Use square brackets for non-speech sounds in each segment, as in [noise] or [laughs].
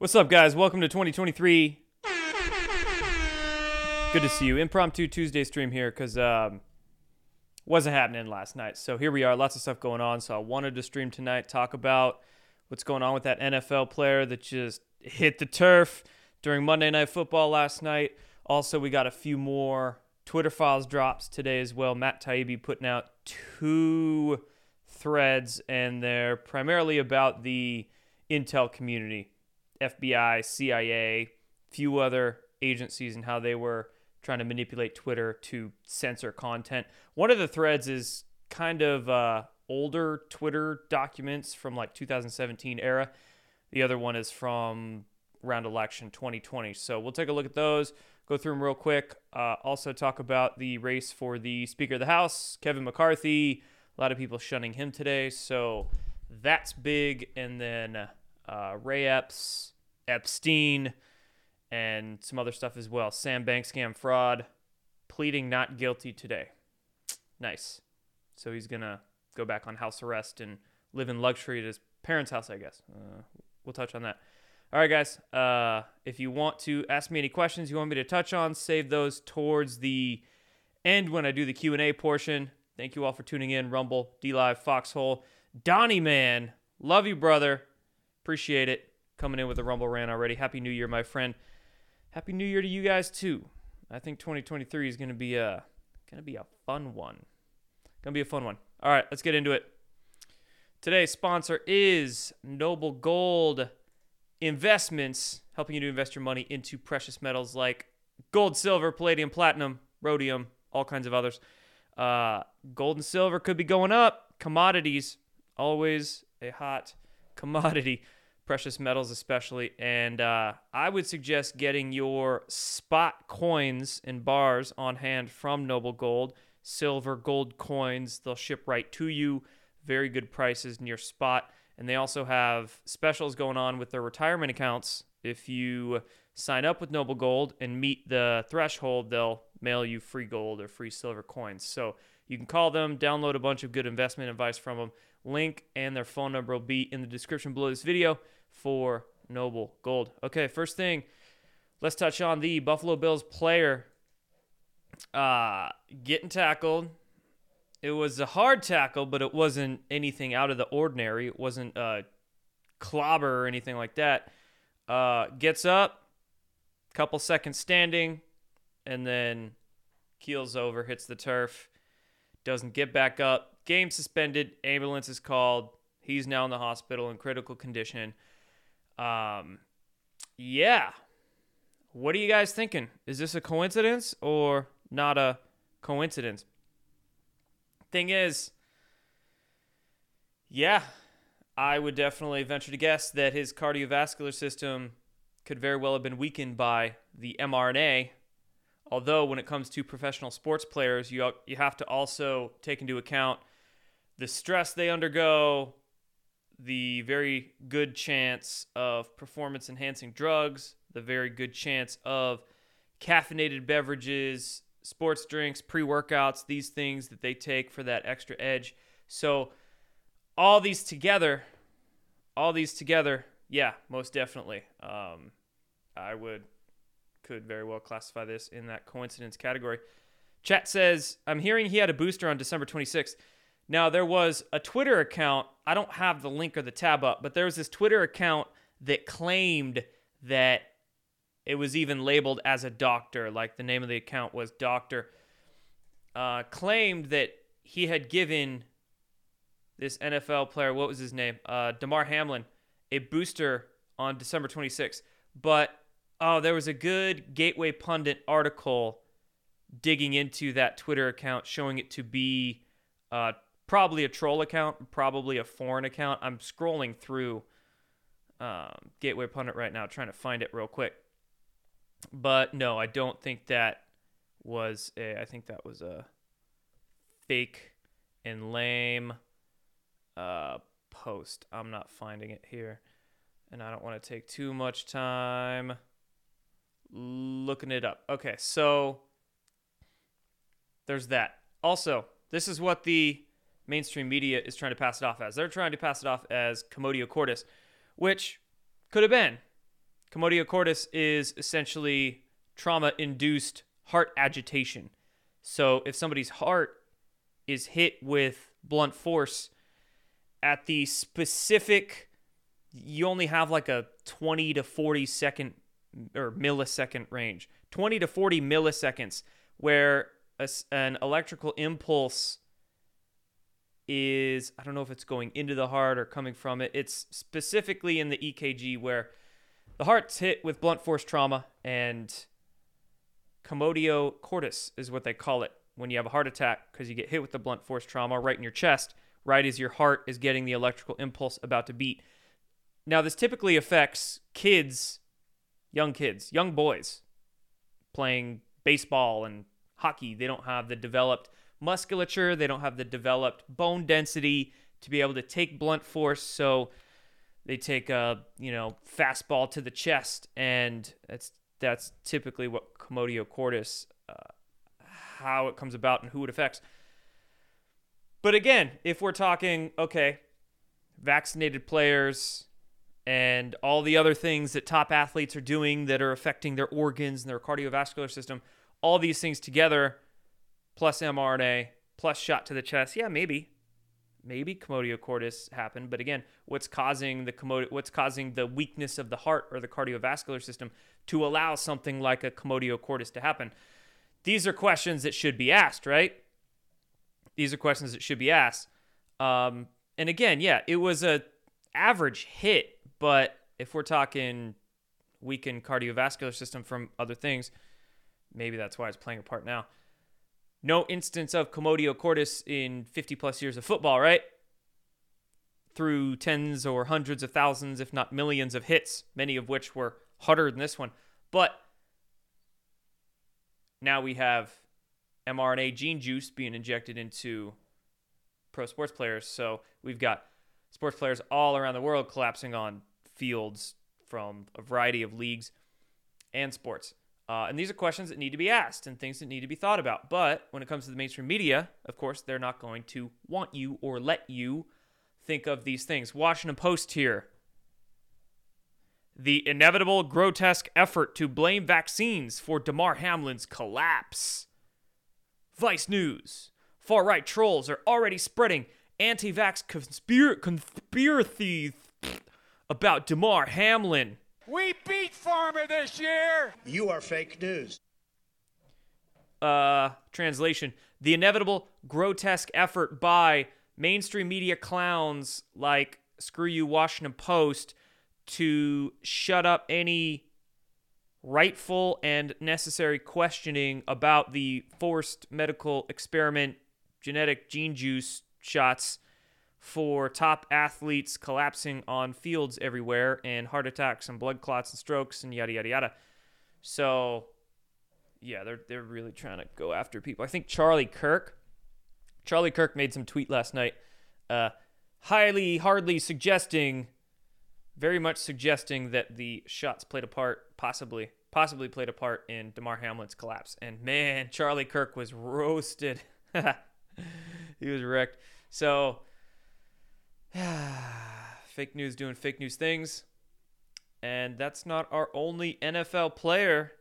What's up, guys? Welcome to 2023. Good to see you. Impromptu Tuesday stream here because um, wasn't happening last night. So here we are. Lots of stuff going on. So I wanted to stream tonight, talk about what's going on with that NFL player that just hit the turf during Monday Night Football last night. Also, we got a few more Twitter files drops today as well. Matt Taibbi putting out two threads, and they're primarily about the intel community FBI, CIA, few other agencies and how they were trying to manipulate Twitter to censor content. One of the threads is kind of uh, older Twitter documents from like 2017 era. The other one is from around election 2020. So we'll take a look at those, go through them real quick. Uh, also talk about the race for the Speaker of the House, Kevin McCarthy. A lot of people shunning him today, so that's big. And then uh, Ray Epps, Epstein, and some other stuff as well. Sam Bank scam fraud, pleading not guilty today. Nice. So he's gonna go back on house arrest and live in luxury at his parents' house, I guess. Uh, we'll touch on that. All right, guys. Uh, if you want to ask me any questions you want me to touch on, save those towards the end when I do the Q and A portion. Thank you all for tuning in. Rumble, DLive, Foxhole, Donnie Man, love you, brother. Appreciate it. Coming in with a Rumble rant already. Happy New Year, my friend. Happy New Year to you guys too. I think 2023 is gonna be a gonna be a fun one. Gonna be a fun one. All right, let's get into it. Today's sponsor is Noble Gold Investments, helping you to invest your money into precious metals like gold, silver, palladium, platinum, rhodium, all kinds of others. Uh, gold and silver could be going up. Commodities, always a hot commodity, precious metals especially. And uh, I would suggest getting your spot coins and bars on hand from Noble Gold. Silver, gold coins, they'll ship right to you. Very good prices near spot. And they also have specials going on with their retirement accounts. If you sign up with Noble Gold and meet the threshold, they'll mail you free gold or free silver coins. So you can call them, download a bunch of good investment advice from them. Link and their phone number will be in the description below this video for Noble Gold. Okay, first thing, let's touch on the Buffalo Bills player uh, getting tackled it was a hard tackle, but it wasn't anything out of the ordinary. It wasn't a clobber or anything like that. Uh, gets up, couple seconds standing, and then keels over, hits the turf, doesn't get back up. Game suspended. Ambulance is called. He's now in the hospital in critical condition. Um, yeah. What are you guys thinking? Is this a coincidence or not a coincidence? Thing is, yeah, I would definitely venture to guess that his cardiovascular system could very well have been weakened by the mRNA. Although, when it comes to professional sports players, you, you have to also take into account the stress they undergo, the very good chance of performance enhancing drugs, the very good chance of caffeinated beverages, sports drinks, pre workouts, these things that they take for that extra edge. So, all these together, all these together, yeah, most definitely. Um, I would, could very well classify this in that coincidence category. Chat says, I'm hearing he had a booster on December 26th. Now, there was a Twitter account. I don't have the link or the tab up, but there was this Twitter account that claimed that it was even labeled as a doctor, like the name of the account was Doctor. Uh, claimed that he had given this NFL player, what was his name? Uh, Damar Hamlin, a booster on December 26th. But oh, there was a good Gateway Pundit article digging into that Twitter account, showing it to be uh, probably a troll account, probably a foreign account. I'm scrolling through um, Gateway Pundit right now, trying to find it real quick. But no, I don't think that was a. I think that was a fake and lame uh, post. I'm not finding it here, and I don't want to take too much time looking it up. Okay, so there's that. Also, this is what the mainstream media is trying to pass it off as. They're trying to pass it off as Commotio Cordis, which could have been Commotio cordis is essentially trauma induced heart agitation. So if somebody's heart is hit with blunt force at the specific you only have like a 20 to 40 second or millisecond range 20 to 40 milliseconds where a, an electrical impulse is i don't know if it's going into the heart or coming from it it's specifically in the ekg where the heart's hit with blunt force trauma and commotio cordis is what they call it when you have a heart attack because you get hit with the blunt force trauma right in your chest, right as your heart is getting the electrical impulse about to beat. Now, this typically affects kids, young kids, young boys playing baseball and hockey. They don't have the developed musculature, they don't have the developed bone density to be able to take blunt force. So they take a, you know, fastball to the chest and that's that's typically what commotio cordis uh, how it comes about and who it affects. But again, if we're talking, okay, vaccinated players and all the other things that top athletes are doing that are affecting their organs and their cardiovascular system, all these things together, plus mRNA, plus shot to the chest, yeah, maybe. Maybe commotio cordis happened, but again, what's causing the commotio, what's causing the weakness of the heart or the cardiovascular system to allow something like a commotio cordis to happen? these are questions that should be asked, right? These are questions that should be asked. Um, and again, yeah, it was a average hit, but if we're talking weakened cardiovascular system from other things, maybe that's why it's playing a part now. No instance of commotio cordis in 50 plus years of football, right? Through tens or hundreds of thousands, if not millions of hits, many of which were harder than this one. But now we have mRNA gene juice being injected into pro sports players. So we've got sports players all around the world collapsing on fields from a variety of leagues and sports. Uh, and these are questions that need to be asked and things that need to be thought about. But when it comes to the mainstream media, of course, they're not going to want you or let you think of these things. Washington Post here the inevitable grotesque effort to blame vaccines for Damar Hamlin's collapse. Vice News. Far right trolls are already spreading anti vax conspir- conspiracies about Damar Hamlin. We beat Farmer this year! You are fake news. Uh, translation The inevitable grotesque effort by mainstream media clowns like Screw You Washington Post to shut up any rightful and necessary questioning about the forced medical experiment genetic gene juice shots for top athletes collapsing on fields everywhere and heart attacks and blood clots and strokes and yada yada yada. So yeah, they're they're really trying to go after people. I think Charlie Kirk Charlie Kirk made some tweet last night uh highly hardly suggesting very much suggesting that the shots played a part, possibly, possibly played a part in Damar Hamlin's collapse. And man, Charlie Kirk was roasted. [laughs] he was wrecked. So, [sighs] fake news doing fake news things. And that's not our only NFL player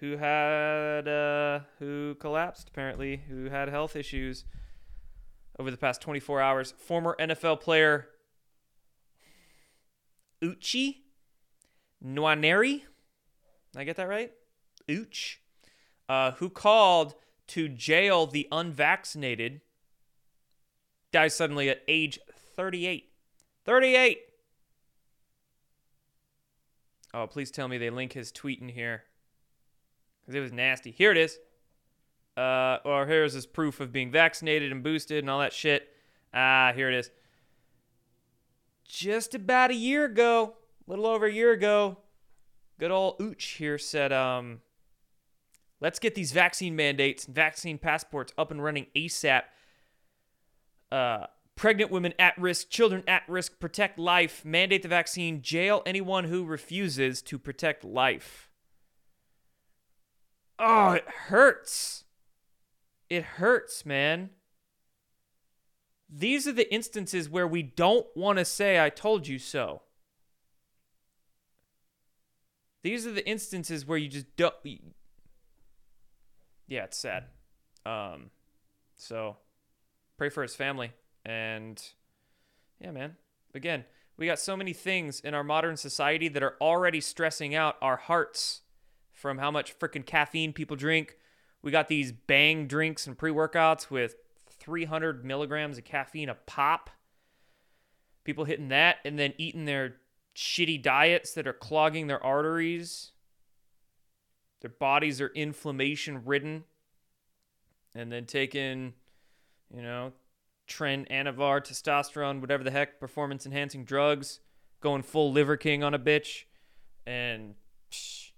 who had uh, who collapsed apparently, who had health issues over the past 24 hours. Former NFL player Uche Nwaneri. I get that right? Uch. Uh, who called to jail the unvaccinated, dies suddenly at age 38. 38! Oh, please tell me they link his tweet in here. Because it was nasty. Here it is. Uh, or here's his proof of being vaccinated and boosted and all that shit. Ah, here it is just about a year ago, a little over a year ago, good old Ooch here said, um, let's get these vaccine mandates and vaccine passports up and running ASAP. Uh, pregnant women at risk, children at risk, protect life, mandate the vaccine, jail anyone who refuses to protect life. Oh, it hurts. It hurts, man these are the instances where we don't want to say, I told you so. these are the instances where you just don't. Yeah, it's sad. Um, so pray for his family. And yeah, man. Again, we got so many things in our modern society that are already stressing out our hearts from how much freaking caffeine people drink. We got these bang drinks and pre workouts with 300 milligrams of caffeine a pop. People hitting that and then eating their shitty diets that are clogging their arteries. Their bodies are inflammation ridden. And then taking, you know, Tren, Anavar, testosterone, whatever the heck, performance enhancing drugs, going full Liver King on a bitch. And psh,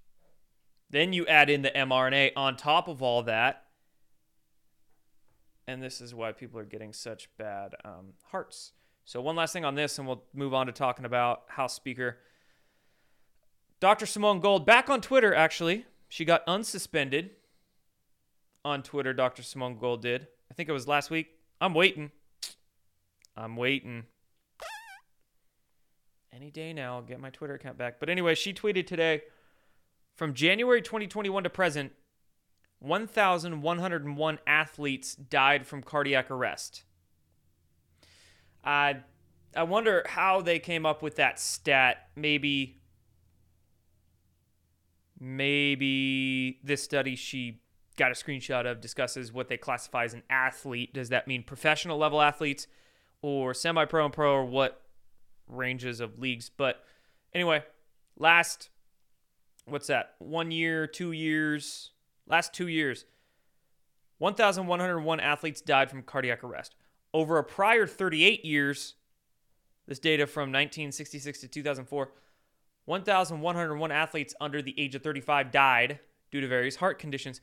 then you add in the mRNA on top of all that. And this is why people are getting such bad um, hearts. So, one last thing on this, and we'll move on to talking about House Speaker. Dr. Simone Gold, back on Twitter, actually. She got unsuspended on Twitter, Dr. Simone Gold did. I think it was last week. I'm waiting. I'm waiting. Any day now, I'll get my Twitter account back. But anyway, she tweeted today from January 2021 to present 1,101 athletes died from cardiac arrest. I, I wonder how they came up with that stat. Maybe, maybe this study she got a screenshot of discusses what they classify as an athlete. Does that mean professional level athletes or semi pro and pro or what ranges of leagues? But anyway, last, what's that? One year, two years, last two years, 1,101 athletes died from cardiac arrest. Over a prior 38 years, this data from 1966 to 2004, 1,101 athletes under the age of 35 died due to various heart conditions.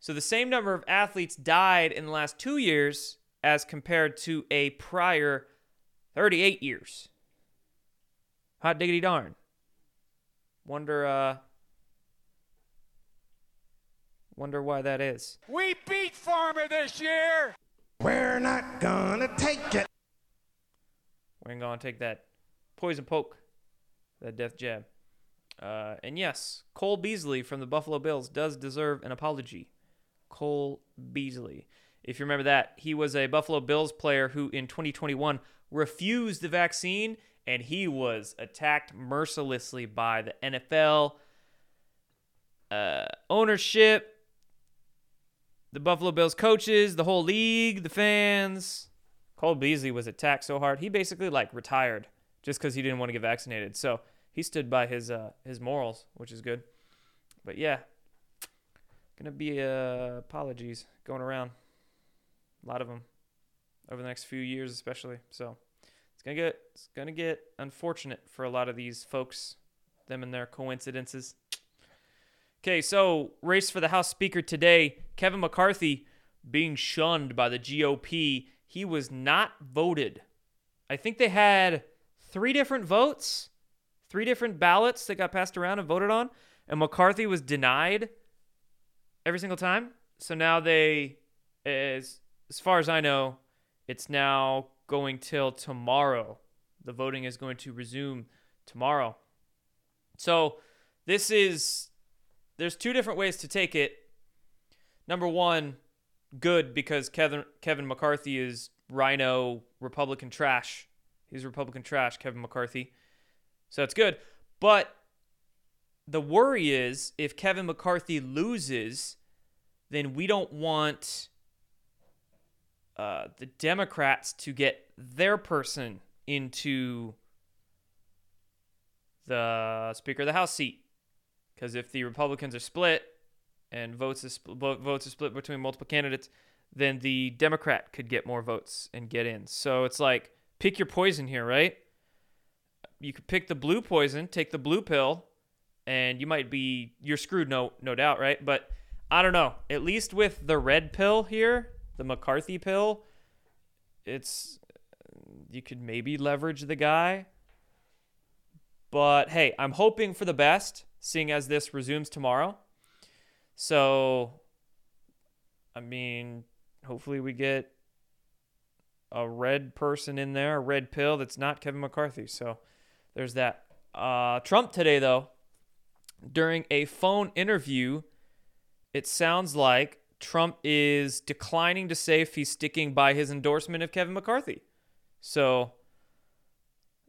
So the same number of athletes died in the last two years as compared to a prior 38 years. Hot diggity darn. Wonder, uh, wonder why that is. We beat Farmer this year. We're not gonna take it. We're gonna take that poison poke, that death jab. Uh, and yes, Cole Beasley from the Buffalo Bills does deserve an apology. Cole Beasley. If you remember that, he was a Buffalo Bills player who in 2021 refused the vaccine and he was attacked mercilessly by the NFL uh, ownership, the Buffalo Bills coaches, the whole league, the fans. Cole Beasley was attacked so hard, he basically like retired just because he didn't want to get vaccinated. So he stood by his uh, his morals, which is good. But yeah, gonna be uh, apologies going around, a lot of them over the next few years, especially. So it's gonna get it's gonna get unfortunate for a lot of these folks, them and their coincidences. Okay, so race for the House Speaker today. Kevin McCarthy being shunned by the GOP. He was not voted. I think they had three different votes, three different ballots that got passed around and voted on, and McCarthy was denied every single time. So now they, as as far as I know, it's now going till tomorrow. The voting is going to resume tomorrow. So this is there's two different ways to take it. Number one, good because Kevin Kevin McCarthy is RINO Republican trash. He's Republican trash, Kevin McCarthy. So it's good. But the worry is if Kevin McCarthy loses, then we don't want uh, the Democrats to get their person into the Speaker of the House seat. Because if the Republicans are split and votes is votes are split between multiple candidates, then the Democrat could get more votes and get in. So it's like pick your poison here, right? You could pick the blue poison, take the blue pill, and you might be you're screwed, no no doubt, right? But I don't know. At least with the red pill here, the McCarthy pill, it's you could maybe leverage the guy. But hey, I'm hoping for the best, seeing as this resumes tomorrow. So, I mean, hopefully we get a red person in there, a red pill that's not Kevin McCarthy. So, there's that. Uh, Trump today, though, during a phone interview, it sounds like Trump is declining to say if he's sticking by his endorsement of Kevin McCarthy. So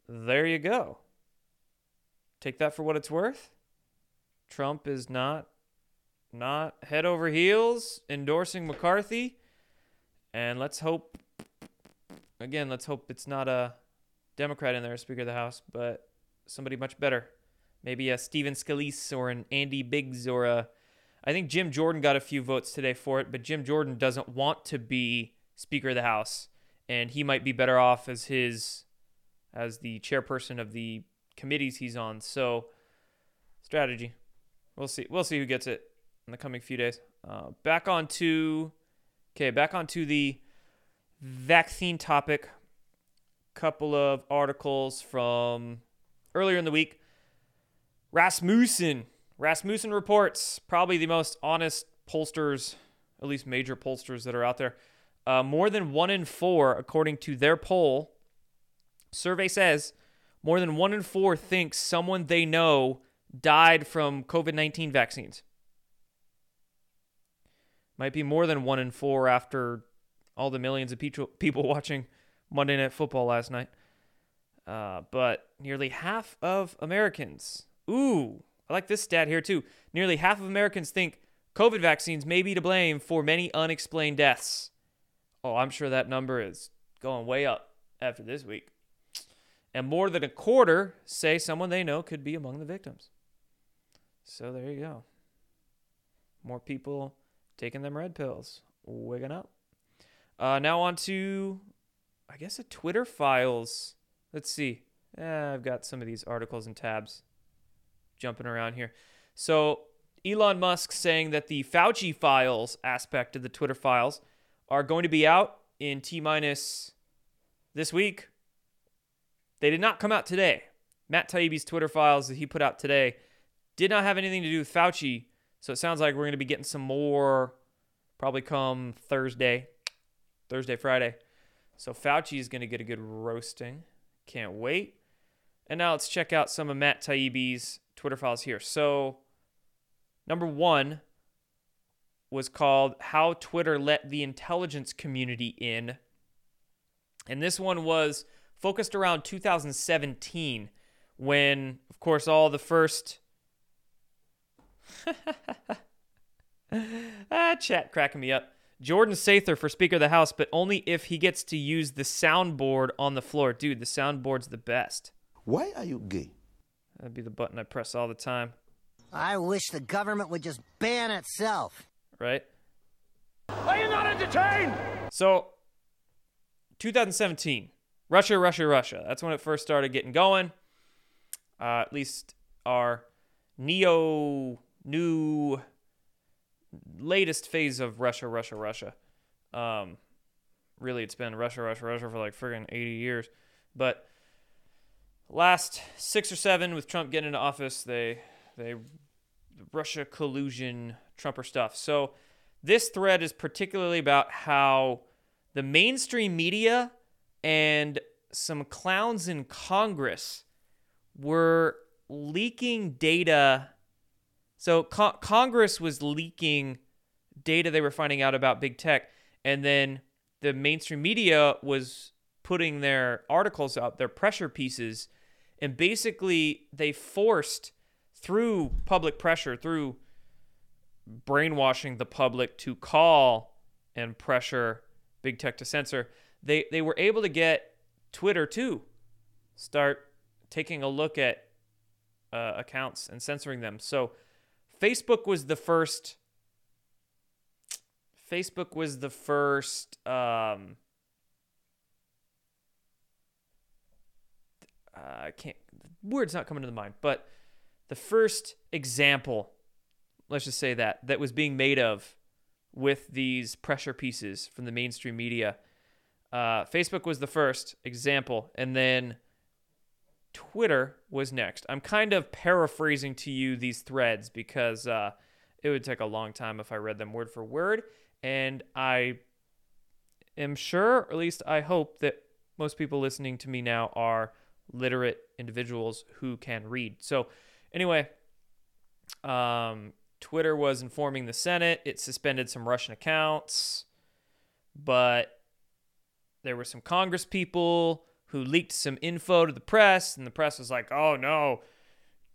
there you go. Take that for what it's worth. Trump is not not head over heels endorsing McCarthy. And let's hope again, let's hope it's not a Democrat in there, Speaker of the House, but somebody much better. Maybe a Stephen Scalise or an Andy Biggs or a. I think Jim Jordan got a few votes today for it, but Jim Jordan doesn't want to be Speaker of the House, and he might be better off as his, as the chairperson of the committees he's on. So, strategy. We'll see. We'll see who gets it in the coming few days. Uh, back on to, okay, back on to the vaccine topic. Couple of articles from earlier in the week. Rasmussen. Rasmussen reports, probably the most honest pollsters, at least major pollsters that are out there. Uh, more than one in four, according to their poll, survey says more than one in four thinks someone they know died from COVID 19 vaccines. Might be more than one in four after all the millions of people [laughs] watching Monday Night Football last night. Uh, but nearly half of Americans, ooh, I like this stat here too. Nearly half of Americans think COVID vaccines may be to blame for many unexplained deaths. Oh, I'm sure that number is going way up after this week. And more than a quarter say someone they know could be among the victims. So there you go. More people taking them red pills, wigging up. Uh, now on to, I guess, a Twitter files Let's see. Eh, I've got some of these articles and tabs jumping around here. So, Elon Musk saying that the Fauci files aspect of the Twitter files are going to be out in T minus this week. They did not come out today. Matt Taibbi's Twitter files that he put out today did not have anything to do with Fauci. So it sounds like we're going to be getting some more probably come Thursday, Thursday, Friday. So Fauci is going to get a good roasting. Can't wait. And now let's check out some of Matt Taibbi's Twitter files here. So, number one was called How Twitter Let the Intelligence Community In. And this one was focused around 2017 when, of course, all the first. [laughs] ah, chat cracking me up. Jordan Sather for Speaker of the House, but only if he gets to use the soundboard on the floor. Dude, the soundboard's the best. Why are you gay? That'd be the button I press all the time. I wish the government would just ban itself. Right? Are you not entertained? So, 2017, Russia, Russia, Russia. That's when it first started getting going. Uh, at least our neo new latest phase of Russia, Russia, Russia. Um, really, it's been Russia, Russia, Russia for like friggin' 80 years. But last six or seven with Trump getting into office, they they Russia collusion Trumper stuff. So this thread is particularly about how the mainstream media and some clowns in Congress were leaking data so co- Congress was leaking data they were finding out about big tech, and then the mainstream media was putting their articles out, their pressure pieces, and basically they forced through public pressure, through brainwashing the public to call and pressure big tech to censor. They they were able to get Twitter to start taking a look at uh, accounts and censoring them. So Facebook was the first. Facebook was the first. Um, uh, I can't. Word's not coming to the mind, but the first example, let's just say that, that was being made of with these pressure pieces from the mainstream media. Uh, Facebook was the first example, and then Twitter was next. I'm kind of paraphrasing to you these threads because uh, it would take a long time if I read them word for word. And I am sure, or at least I hope, that most people listening to me now are literate individuals who can read. So, anyway, Um, Twitter was informing the Senate it suspended some Russian accounts, but there were some Congress people who leaked some info to the press, and the press was like, oh no,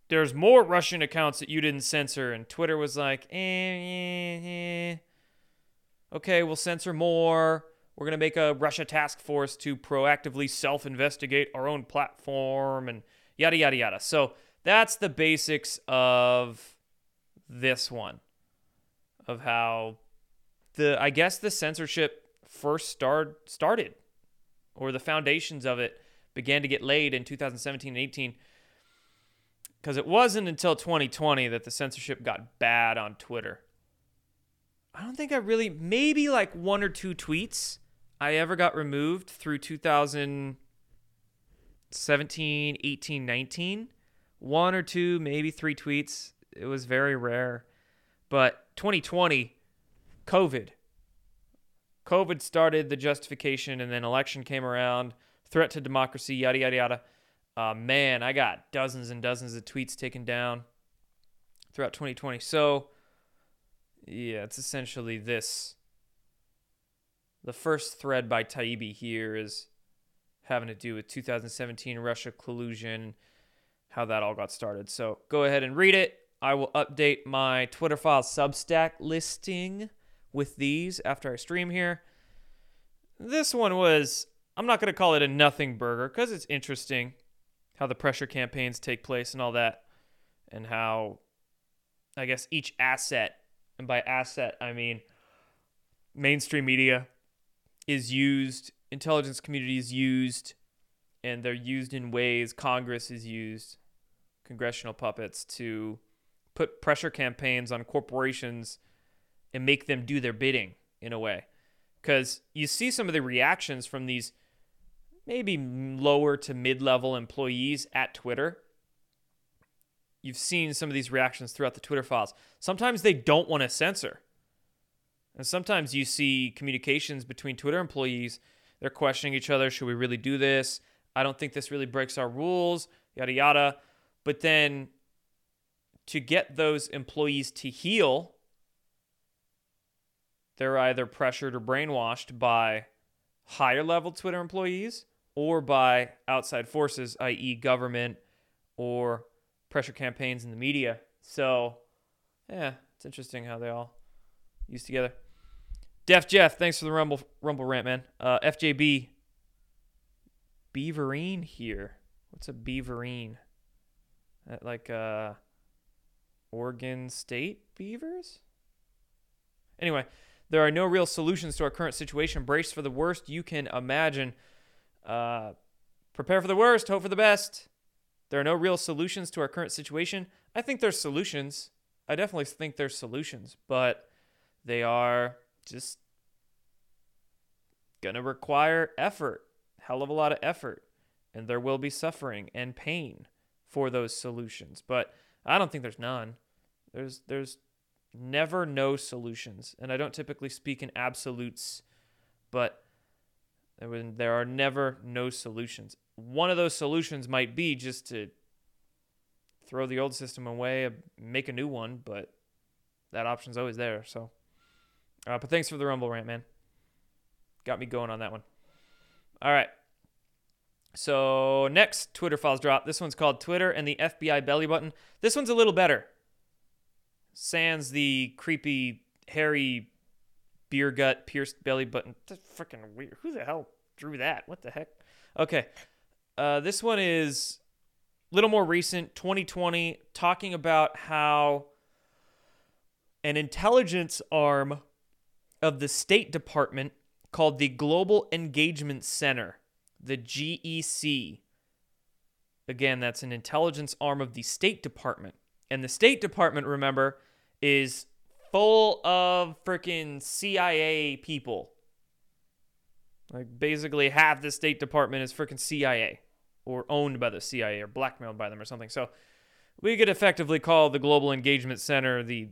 there's more Russian accounts that you didn't censor. And Twitter was like, eh, eh, eh. okay, we'll censor more. We're going to make a Russia task force to proactively self investigate our own platform and yada, yada, yada. So that's the basics of this one, of how the, I guess, the censorship first start, started or the foundations of it began to get laid in 2017 and 18 because it wasn't until 2020 that the censorship got bad on Twitter. I don't think I really, maybe like one or two tweets I ever got removed through 2017, 18, 19. One or two, maybe three tweets. It was very rare. But 2020, COVID, COVID started the justification, and then election came around, threat to democracy, yada, yada, yada. Uh, man, I got dozens and dozens of tweets taken down throughout 2020. So, yeah, it's essentially this. The first thread by Taibbi here is having to do with 2017 Russia collusion, how that all got started. So go ahead and read it. I will update my Twitter file Substack listing with these after I stream here. This one was, I'm not going to call it a nothing burger because it's interesting how the pressure campaigns take place and all that, and how I guess each asset, and by asset, I mean mainstream media, is used, intelligence community is used, and they're used in ways Congress is used, congressional puppets, to put pressure campaigns on corporations and make them do their bidding in a way. Because you see some of the reactions from these maybe lower to mid level employees at Twitter. You've seen some of these reactions throughout the Twitter files. Sometimes they don't want to censor. And sometimes you see communications between Twitter employees. They're questioning each other. Should we really do this? I don't think this really breaks our rules, yada, yada. But then to get those employees to heal they're either pressured or brainwashed by higher level Twitter employees or by outside forces, i.e., government or pressure campaigns in the media. So, yeah, it's interesting how they all use together. Def Jeff, thanks for the Rumble Rumble rant, man. Uh, FJB Beaverine here. What's a Beaverine? That like uh Oregon State Beavers? Anyway, there are no real solutions to our current situation. Brace for the worst you can imagine. Uh, prepare for the worst, hope for the best. There are no real solutions to our current situation. I think there's solutions. I definitely think there's solutions, but they are just going to require effort, hell of a lot of effort, and there will be suffering and pain for those solutions. But I don't think there's none. There's there's never no solutions. And I don't typically speak in absolutes, but there are never no solutions. One of those solutions might be just to throw the old system away, make a new one, but that option's always there. So, uh, but thanks for the Rumble rant, man. Got me going on that one. All right. So, next Twitter files drop. This one's called Twitter and the FBI belly button. This one's a little better sans the creepy, hairy, beer gut, pierced belly button. That's freaking weird. Who the hell drew that? What the heck? Okay. Uh, this one is a little more recent, 2020, talking about how an intelligence arm of the State Department called the Global Engagement Center, the GEC. Again, that's an intelligence arm of the State Department. And the State Department, remember, is full of freaking CIA people. Like basically half the State Department is freaking CIA or owned by the CIA or blackmailed by them or something. So we could effectively call the Global Engagement Center the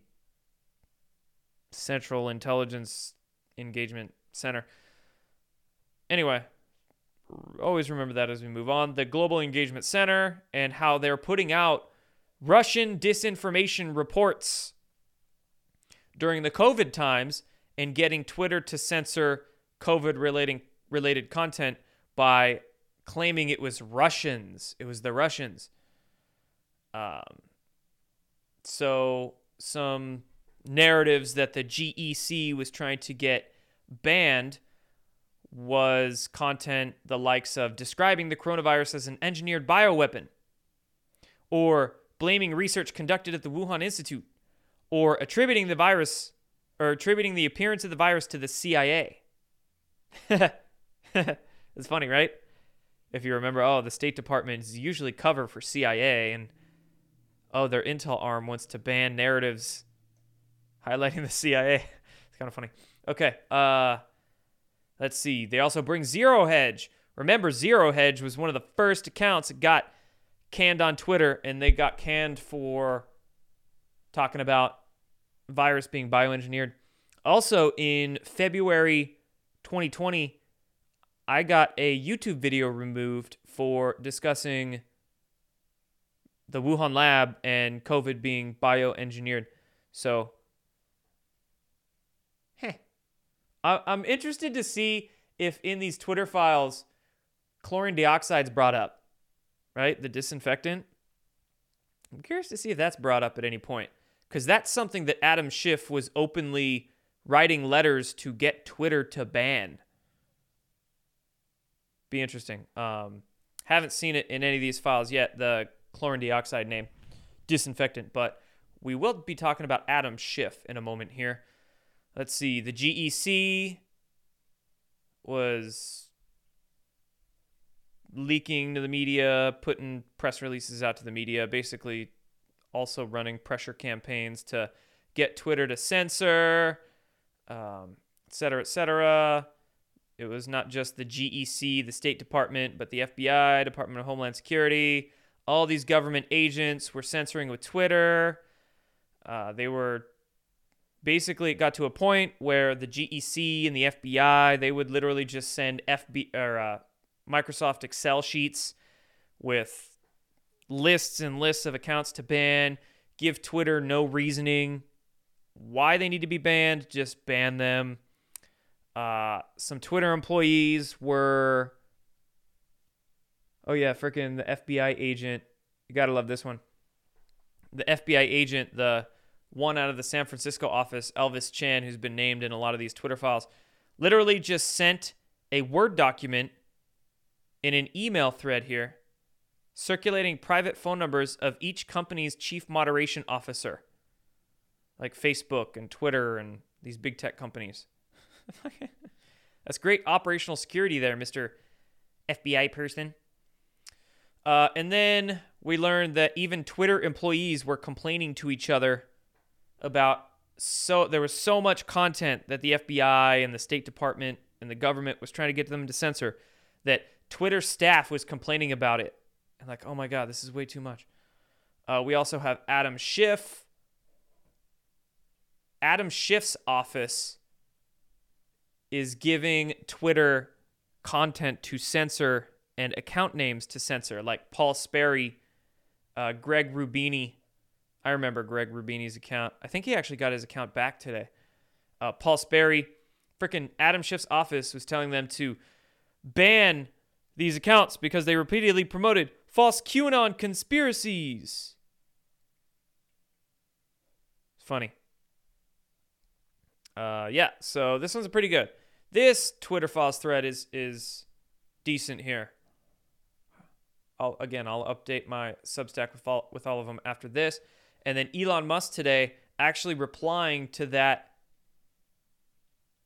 Central Intelligence Engagement Center. Anyway, always remember that as we move on. The Global Engagement Center and how they're putting out Russian disinformation reports during the COVID times and getting Twitter to censor COVID relating related content by claiming it was Russians. It was the Russians. Um, so some narratives that the GEC was trying to get banned was content the likes of describing the coronavirus as an engineered bioweapon or blaming research conducted at the Wuhan Institute or attributing the virus or attributing the appearance of the virus to the CIA. [laughs] it's funny, right? If you remember, oh, the State Department is usually cover for CIA and oh, their intel arm wants to ban narratives highlighting [laughs] the CIA. it's kind of funny. Okay. Uh, let's see. They also bring Zero Hedge. Remember, Zero Hedge was one of the first accounts that got canned on Twitter, and they got canned for talking about virus being bioengineered. Also, in February 2020, I got a YouTube video removed for discussing the Wuhan lab and COVID being bioengineered. So, I- I'm interested to see if in these Twitter files, chlorine dioxide's brought up, right? The disinfectant. I'm curious to see if that's brought up at any point because that's something that Adam Schiff was openly writing letters to get Twitter to ban. Be interesting. Um, haven't seen it in any of these files yet. The chlorine dioxide name, disinfectant. But we will be talking about Adam Schiff in a moment here. Let's see. The GEC was leaking to the media, putting press releases out to the media, basically also running pressure campaigns to get Twitter to censor, um, et cetera, et cetera. It was not just the GEC, the State Department, but the FBI, Department of Homeland Security, all these government agents were censoring with Twitter. Uh, they were basically it got to a point where the GEC and the FBI they would literally just send FB or uh, Microsoft Excel sheets with lists and lists of accounts to ban. Give Twitter no reasoning why they need to be banned. Just ban them. Uh, some Twitter employees were Oh yeah, freaking the FBI agent. You gotta love this one. The FBI agent, the one out of the San Francisco office, Elvis Chan, who's been named in a lot of these Twitter files, literally just sent a Word document in an email thread here, circulating private phone numbers of each company's chief moderation officer, like Facebook and Twitter and these big tech companies. [laughs] That's great operational security there, Mr. FBI person. Uh, and then we learned that even Twitter employees were complaining to each other about so there was so much content that the FBI and the State Department and the government was trying to get them to censor that Twitter staff was complaining about it and like, oh my god, this is way too much. Uh, we also have Adam Schiff. Adam Schiff's office is giving Twitter content to censor and account names to censor, like Paul Sperry, uh, Greg Rubini. I remember Greg Rubini's account. I think he actually got his account back today. Uh, Paul Sperry, freaking Adam Schiff's office was telling them to ban these accounts because they repeatedly promoted false QAnon conspiracies. It's funny. Uh, yeah, so this one's pretty good. This Twitter files thread is is decent here. I'll again I'll update my Substack with all with all of them after this. And then Elon Musk today actually replying to that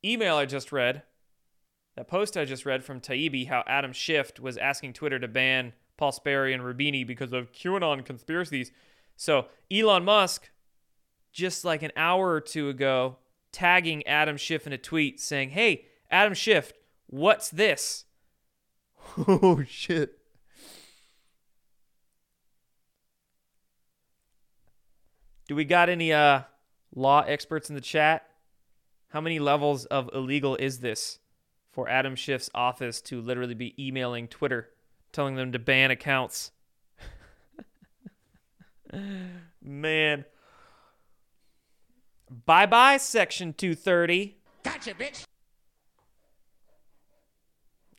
email I just read, that post I just read from Taibbi, how Adam Schiff was asking Twitter to ban Paul Sperry and Rubini because of QAnon conspiracies. So Elon Musk, just like an hour or two ago, tagging Adam Schiff in a tweet saying, Hey, Adam Schiff, what's this? [laughs] oh shit. Do we got any uh law experts in the chat? How many levels of illegal is this for Adam Schiff's office to literally be emailing Twitter telling them to ban accounts? [laughs] Man. Bye bye, Section 230. Gotcha, bitch.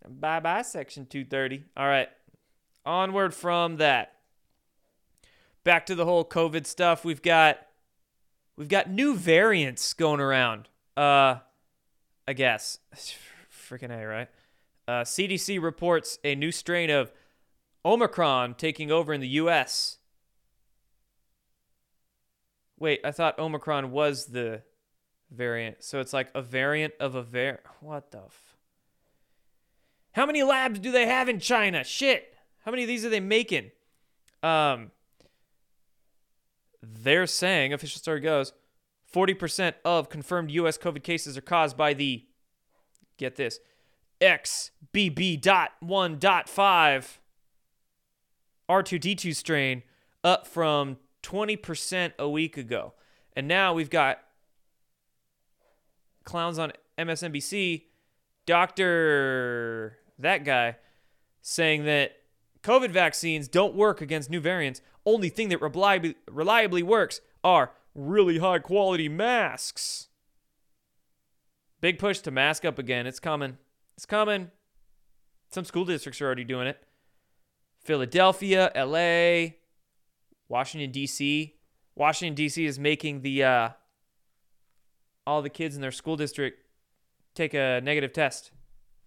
Bye bye, Section 230. All right. Onward from that. Back to the whole COVID stuff. We've got we've got new variants going around. Uh I guess. [sighs] Freaking A, right? Uh, CDC reports a new strain of Omicron taking over in the US. Wait, I thought Omicron was the variant. So it's like a variant of a var. What the f? How many labs do they have in China? Shit. How many of these are they making? Um, they're saying, official story goes, 40% of confirmed U.S. COVID cases are caused by the, get this, XBB.1.5 R2D2 strain, up from 20% a week ago. And now we've got clowns on MSNBC, Dr. that guy, saying that COVID vaccines don't work against new variants. Only thing that reliably, reliably works are really high quality masks. Big push to mask up again. It's coming. It's coming. Some school districts are already doing it. Philadelphia, LA, Washington D.C. Washington D.C. is making the uh, all the kids in their school district take a negative test,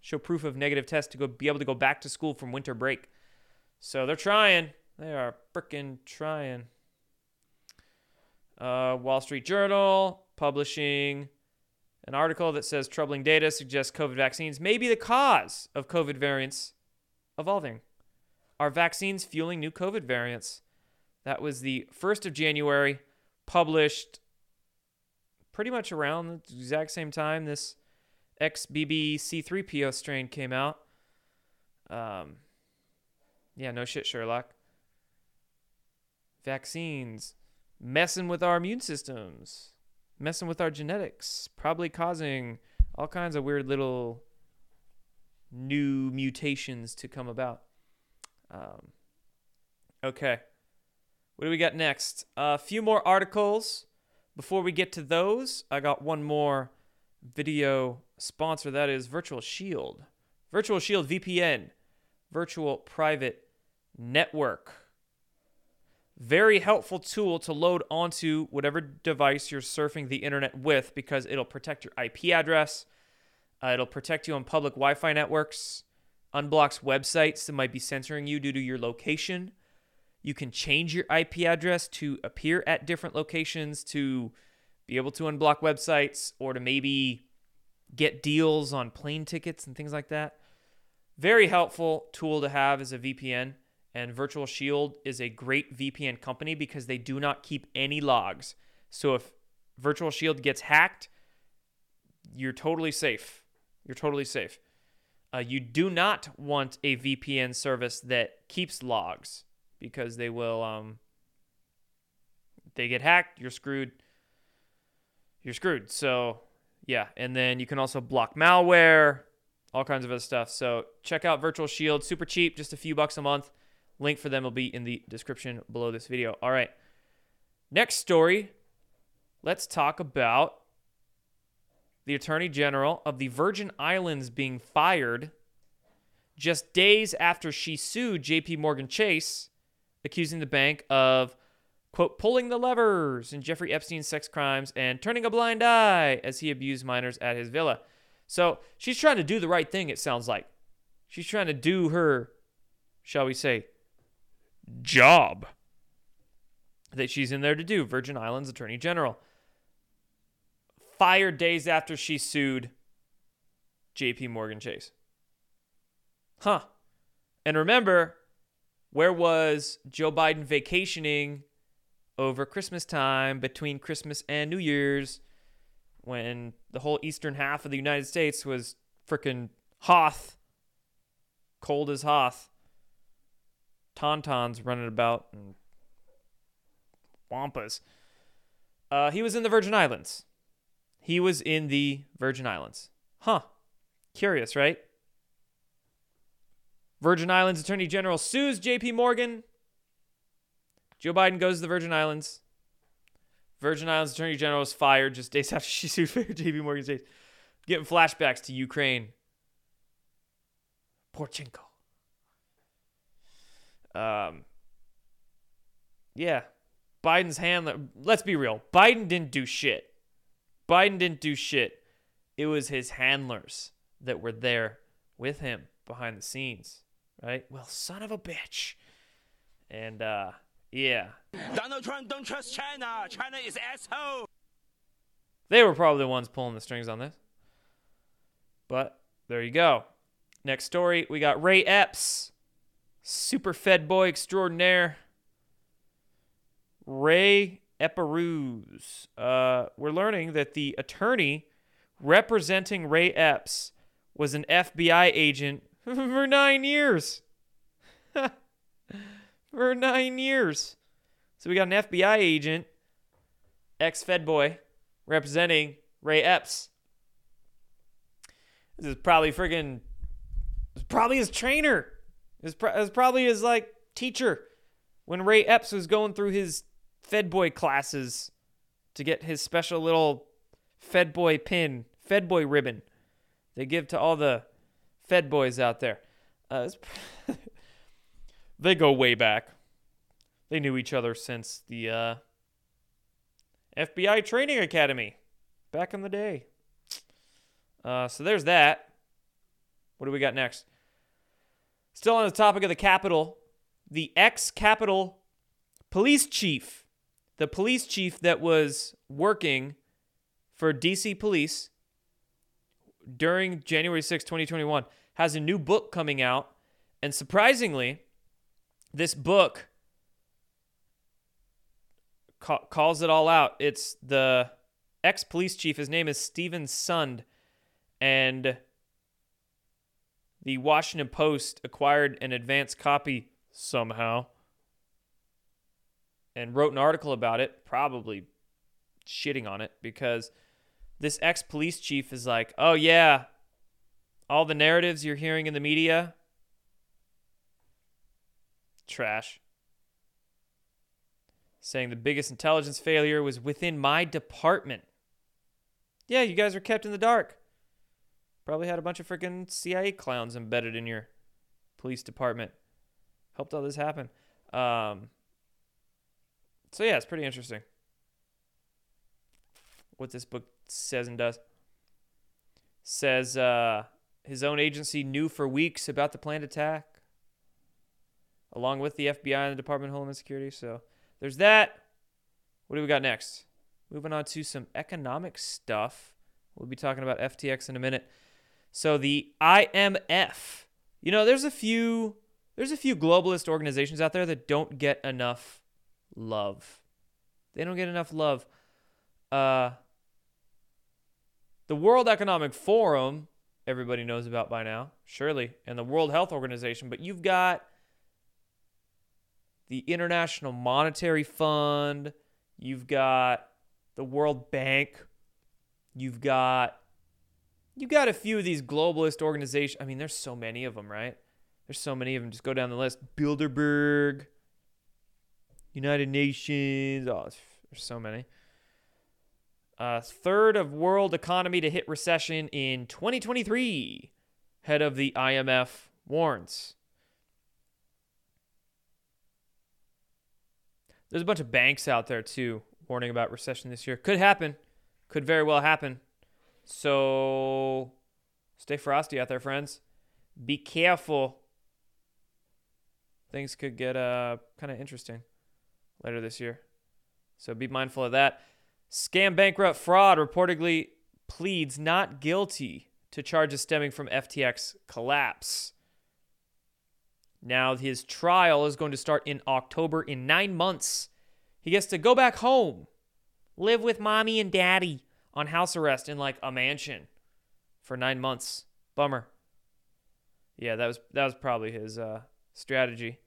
show proof of negative test to go be able to go back to school from winter break. So they're trying. They are freaking trying. Uh, Wall Street Journal publishing an article that says troubling data suggests COVID vaccines may be the cause of COVID variants evolving. Are vaccines fueling new COVID variants? That was the 1st of January, published pretty much around the exact same time this XBB.C3PO strain came out. Um, yeah, no shit, Sherlock. Vaccines messing with our immune systems, messing with our genetics, probably causing all kinds of weird little new mutations to come about. Um, okay. What do we got next? A few more articles. Before we get to those, I got one more video sponsor that is Virtual Shield. Virtual Shield VPN, virtual private network. Very helpful tool to load onto whatever device you're surfing the internet with because it'll protect your IP address. Uh, it'll protect you on public Wi Fi networks, unblocks websites that might be censoring you due to your location. You can change your IP address to appear at different locations to be able to unblock websites or to maybe get deals on plane tickets and things like that. Very helpful tool to have as a VPN. And Virtual Shield is a great VPN company because they do not keep any logs. So if Virtual Shield gets hacked, you're totally safe. You're totally safe. Uh, you do not want a VPN service that keeps logs because they will um they get hacked, you're screwed. You're screwed. So, yeah, and then you can also block malware, all kinds of other stuff. So, check out Virtual Shield, super cheap, just a few bucks a month. Link for them will be in the description below this video. All right. Next story. Let's talk about the Attorney General of the Virgin Islands being fired just days after she sued JP Morgan Chase accusing the bank of, quote, pulling the levers in Jeffrey Epstein's sex crimes and turning a blind eye as he abused minors at his villa. So she's trying to do the right thing, it sounds like. She's trying to do her, shall we say, job that she's in there to do, Virgin Islands Attorney General. Fired days after she sued JP Morgan Chase. Huh. And remember, where was Joe Biden vacationing over Christmas time between Christmas and New Year's when the whole eastern half of the United States was freaking Hoth, cold as Hoth, tauntauns running about and wampas. Uh, he was in the Virgin Islands. He was in the Virgin Islands. Huh. Curious, right? Virgin Islands Attorney General sues JP Morgan Joe Biden goes to the Virgin Islands. Virgin Islands Attorney General is fired just days [laughs] after she sued JP Morgan Chase. Getting flashbacks to Ukraine. Poroshenko. Um, yeah. Biden's handler. Let's be real. Biden didn't do shit. Biden didn't do shit. It was his handlers that were there with him behind the scenes, right? Well, son of a bitch. And uh yeah. Donald Trump don't trust China. China is asshole. They were probably the ones pulling the strings on this. But there you go. Next story, we got Ray Epps, super fed boy extraordinaire. Ray Epperuse. Uh, we're learning that the attorney representing Ray Epps was an FBI agent [laughs] for nine years. [laughs] for nine years. So we got an FBI agent, ex Fed boy, representing Ray Epps. This is probably friggin' probably his trainer. This is probably his like teacher when Ray Epps was going through his Fed boy classes to get his special little Fed boy pin, Fed boy ribbon they give to all the Fed boys out there. Uh, [laughs] they go way back. They knew each other since the uh, FBI Training Academy back in the day. Uh, so there's that. What do we got next? Still on the topic of the Capitol, the ex Capitol police chief, the police chief that was working for DC police during January 6, 2021, has a new book coming out. And surprisingly, this book ca- calls it all out. It's the ex police chief. His name is Steven Sund. And the Washington Post acquired an advance copy somehow and wrote an article about it, probably shitting on it because this ex police chief is like, oh, yeah, all the narratives you're hearing in the media, trash. Saying the biggest intelligence failure was within my department. Yeah, you guys are kept in the dark. Probably had a bunch of freaking CIA clowns embedded in your police department. Helped all this happen. Um, so, yeah, it's pretty interesting what this book says and does. Says uh, his own agency knew for weeks about the planned attack, along with the FBI and the Department of Homeland Security. So there's that. What do we got next? Moving on to some economic stuff. We'll be talking about FTX in a minute. So the IMF. You know, there's a few there's a few globalist organizations out there that don't get enough love. They don't get enough love. Uh the World Economic Forum, everybody knows about by now, surely, and the World Health Organization, but you've got the International Monetary Fund, you've got the World Bank, you've got you've got a few of these globalist organizations. I mean, there's so many of them, right? There's so many of them. Just go down the list. Bilderberg, United Nations. Oh, there's so many. Uh, third of world economy to hit recession in 2023, head of the IMF warns. There's a bunch of banks out there too warning about recession this year. Could happen. Could very well happen. So stay frosty out there, friends. Be careful. Things could get uh, kind of interesting later this year. So be mindful of that. Scam bankrupt fraud reportedly pleads not guilty to charges stemming from FTX collapse. Now his trial is going to start in October in nine months. He gets to go back home, live with mommy and daddy on house arrest in like a mansion for nine months. Bummer. Yeah, that was that was probably his uh, strategy.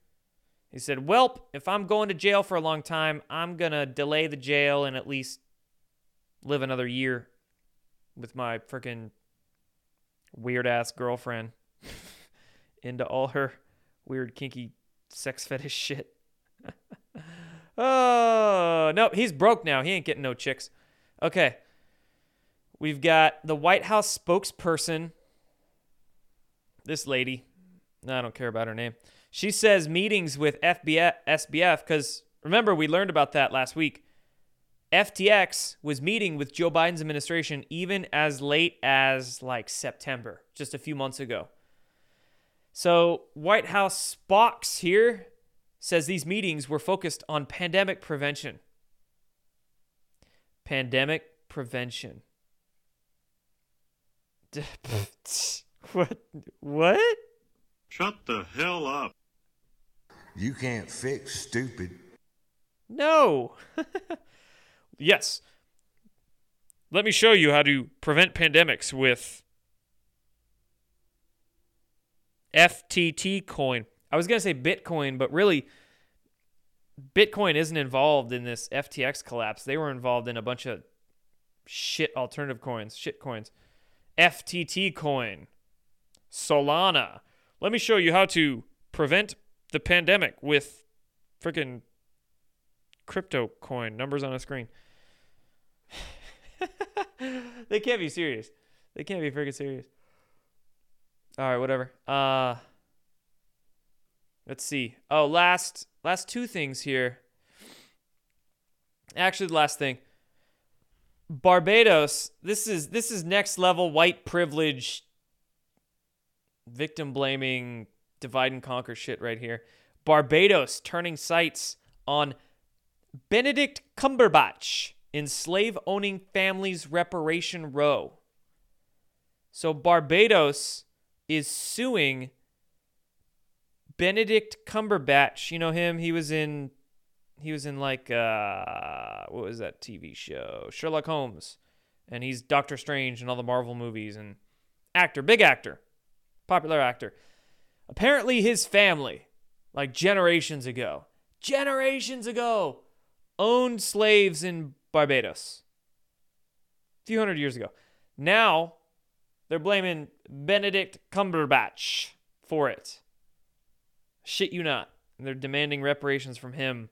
He said, "Welp, if I'm going to jail for a long time, I'm gonna delay the jail and at least live another year with my freaking weird ass girlfriend [laughs] into all her weird kinky sex fetish shit. [laughs] Oh, no, he's broke now. He ain't getting no chicks. Okay. We've got the White House spokesperson. This lady. I don't care about her name. She says meetings with FBF, SBF, because remember, we learned about that last week. FTX was meeting with Joe Biden's administration even as late as like September, just a few months ago. So, White House Spox here says these meetings were focused on pandemic prevention. Pandemic prevention. [laughs] what? What? Shut the hell up. You can't fix stupid. No. [laughs] yes. Let me show you how to prevent pandemics with FTT coin. I was going to say Bitcoin, but really, Bitcoin isn't involved in this FTX collapse. They were involved in a bunch of shit alternative coins, shit coins. FTT coin, Solana. Let me show you how to prevent the pandemic with freaking crypto coin numbers on a screen. [laughs] they can't be serious. They can't be freaking serious. All right, whatever. Uh Let's see. Oh, last last two things here. Actually, the last thing. Barbados. This is this is next level white privilege victim blaming divide and conquer shit right here. Barbados turning sights on Benedict Cumberbatch in slave owning families reparation row. So Barbados is suing Benedict Cumberbatch. You know him? He was in he was in like uh what was that TV show? Sherlock Holmes. And he's Doctor Strange in all the Marvel movies and actor, big actor, popular actor. Apparently his family, like generations ago, generations ago, owned slaves in Barbados. A few hundred years ago. Now they're blaming Benedict Cumberbatch for it. Shit you not. And they're demanding reparations from him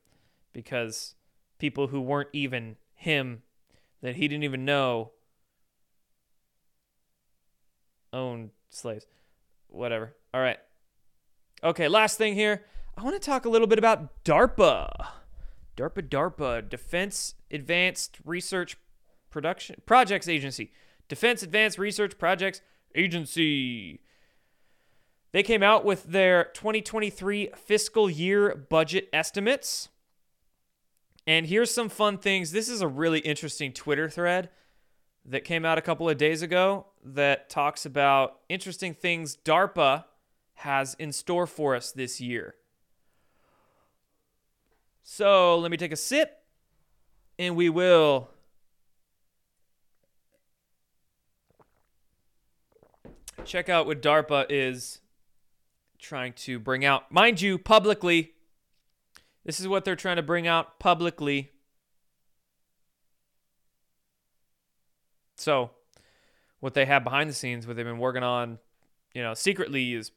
because people who weren't even him, that he didn't even know, owned slaves. Whatever. All right. Okay, last thing here. I want to talk a little bit about DARPA. DARPA, DARPA, Defense Advanced Research Production Projects Agency. Defense Advanced Research Projects Agency. They came out with their 2023 fiscal year budget estimates. And here's some fun things. This is a really interesting Twitter thread that came out a couple of days ago that talks about interesting things DARPA has in store for us this year. So let me take a sip and we will check out what DARPA is trying to bring out. Mind you, publicly, this is what they're trying to bring out publicly. So, what they have behind the scenes, what they've been working on, you know, secretly is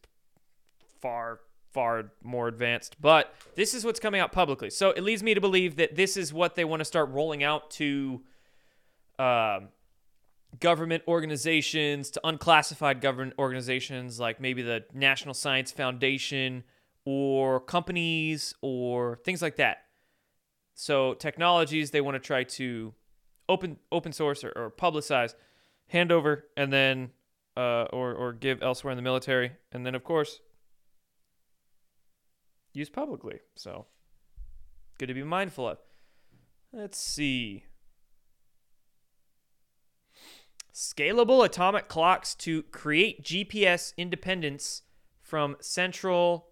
far, far more advanced. But this is what's coming out publicly. So, it leads me to believe that this is what they want to start rolling out to um, government organizations, to unclassified government organizations like maybe the National Science Foundation or companies or things like that. So technologies they want to try to open open source or, or publicize, hand over, and then uh, or or give elsewhere in the military, and then of course use publicly. So good to be mindful of. Let's see. Scalable atomic clocks to create GPS independence from central